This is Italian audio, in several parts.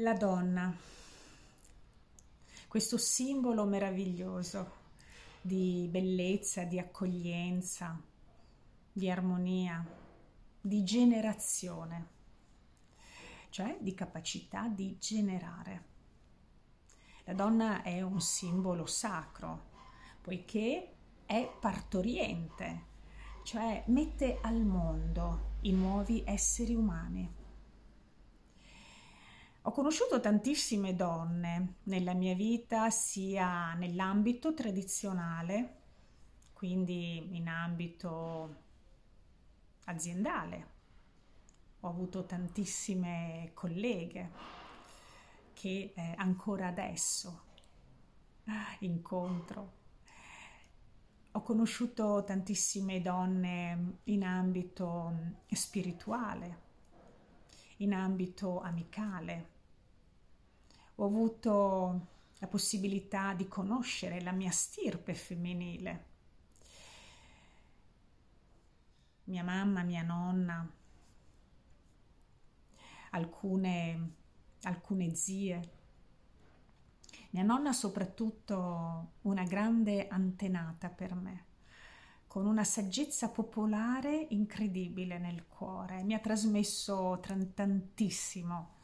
La donna, questo simbolo meraviglioso di bellezza, di accoglienza, di armonia, di generazione, cioè di capacità di generare. La donna è un simbolo sacro, poiché è partoriente, cioè mette al mondo i nuovi esseri umani. Ho conosciuto tantissime donne nella mia vita, sia nell'ambito tradizionale, quindi in ambito aziendale. Ho avuto tantissime colleghe che eh, ancora adesso incontro. Ho conosciuto tantissime donne in ambito spirituale, in ambito amicale, ho avuto la possibilità di conoscere la mia stirpe femminile. Mia mamma, mia nonna, alcune, alcune zie. Mia nonna soprattutto una grande antenata per me, con una saggezza popolare incredibile nel cuore. Mi ha trasmesso tantissimo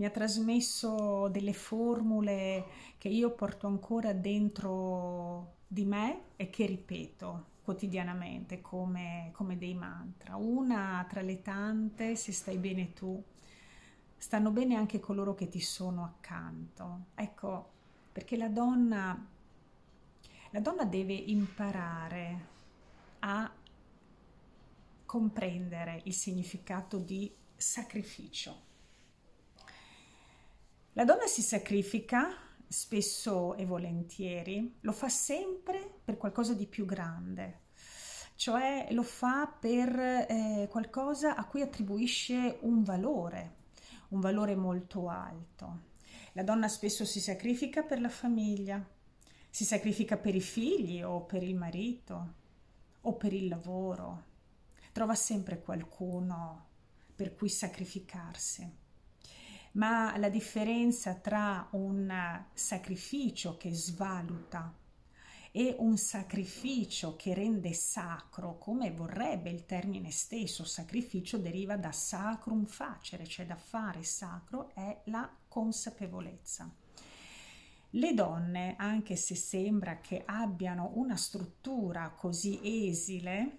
mi ha trasmesso delle formule che io porto ancora dentro di me e che ripeto quotidianamente come, come dei mantra. Una tra le tante, se stai bene tu, stanno bene anche coloro che ti sono accanto. Ecco, perché la donna, la donna deve imparare a comprendere il significato di sacrificio. La donna si sacrifica spesso e volentieri, lo fa sempre per qualcosa di più grande, cioè lo fa per eh, qualcosa a cui attribuisce un valore, un valore molto alto. La donna spesso si sacrifica per la famiglia, si sacrifica per i figli o per il marito o per il lavoro, trova sempre qualcuno per cui sacrificarsi ma la differenza tra un sacrificio che svaluta e un sacrificio che rende sacro, come vorrebbe il termine stesso, sacrificio deriva da sacrum facere, cioè da fare sacro, è la consapevolezza. Le donne, anche se sembra che abbiano una struttura così esile,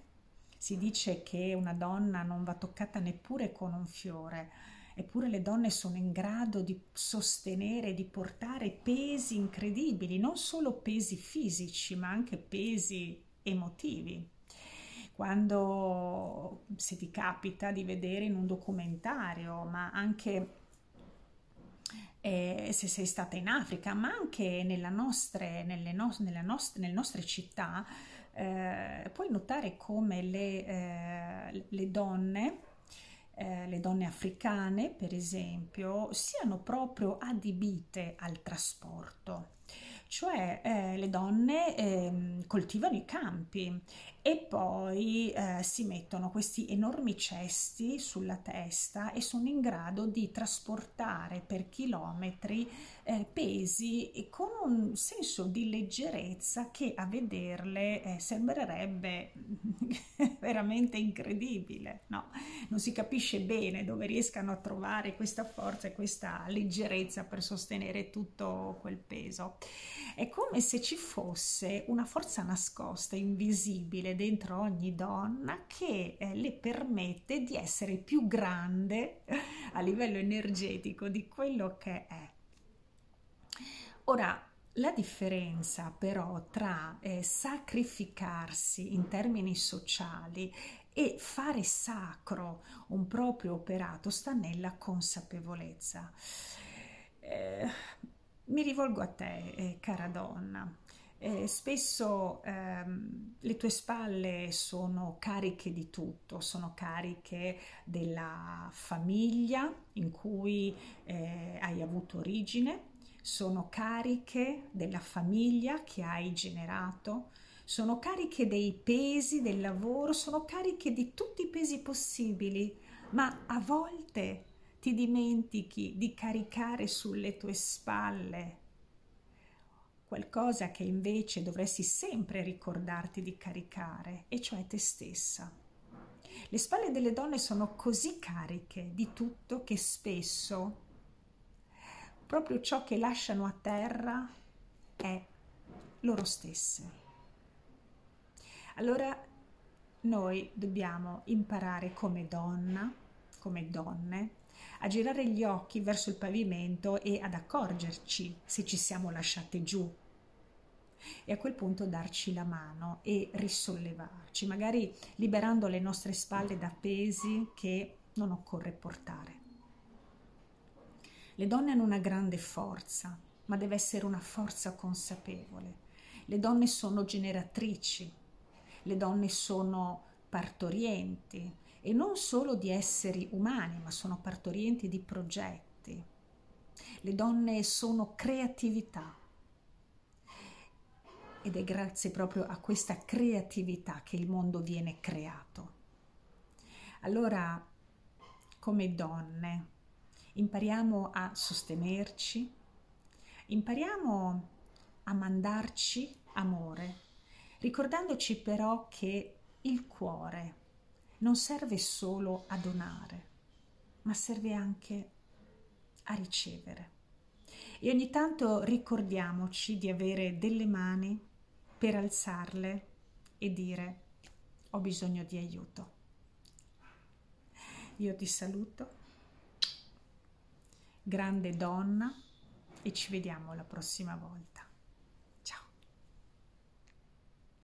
si dice che una donna non va toccata neppure con un fiore, Eppure le donne sono in grado di sostenere, di portare pesi incredibili, non solo pesi fisici, ma anche pesi emotivi. Quando se ti capita di vedere in un documentario, ma anche eh, se sei stata in Africa, ma anche nostre, nelle, no, nostre, nelle, nostre, città, eh, puoi notare come le, eh, le donne eh, le donne africane, per esempio, siano proprio adibite al trasporto. Cioè eh, le donne eh, coltivano i campi e poi eh, si mettono questi enormi cesti sulla testa e sono in grado di trasportare per chilometri eh, pesi con un senso di leggerezza che a vederle eh, sembrerebbe veramente incredibile, no? Non si capisce bene dove riescano a trovare questa forza e questa leggerezza per sostenere tutto quel peso. È come se ci fosse una forza nascosta, invisibile dentro ogni donna che eh, le permette di essere più grande a livello energetico di quello che è. Ora, la differenza però tra eh, sacrificarsi in termini sociali e fare sacro un proprio operato sta nella consapevolezza. Eh, mi rivolgo a te, eh, cara donna. Eh, spesso ehm, le tue spalle sono cariche di tutto, sono cariche della famiglia in cui eh, hai avuto origine, sono cariche della famiglia che hai generato, sono cariche dei pesi del lavoro, sono cariche di tutti i pesi possibili, ma a volte ti dimentichi di caricare sulle tue spalle qualcosa che invece dovresti sempre ricordarti di caricare, e cioè te stessa. Le spalle delle donne sono così cariche di tutto che spesso proprio ciò che lasciano a terra è loro stesse. Allora noi dobbiamo imparare come donna, come donne, a girare gli occhi verso il pavimento e ad accorgerci se ci siamo lasciate giù. E a quel punto darci la mano e risollevarci, magari liberando le nostre spalle da pesi che non occorre portare. Le donne hanno una grande forza, ma deve essere una forza consapevole. Le donne sono generatrici, le donne sono partorienti e non solo di esseri umani, ma sono partorienti di progetti. Le donne sono creatività ed è grazie proprio a questa creatività che il mondo viene creato. Allora, come donne, impariamo a sostenerci, impariamo a mandarci amore, ricordandoci però che il cuore non serve solo a donare, ma serve anche a ricevere. E ogni tanto ricordiamoci di avere delle mani per alzarle e dire ho bisogno di aiuto. Io ti saluto, grande donna, e ci vediamo la prossima volta.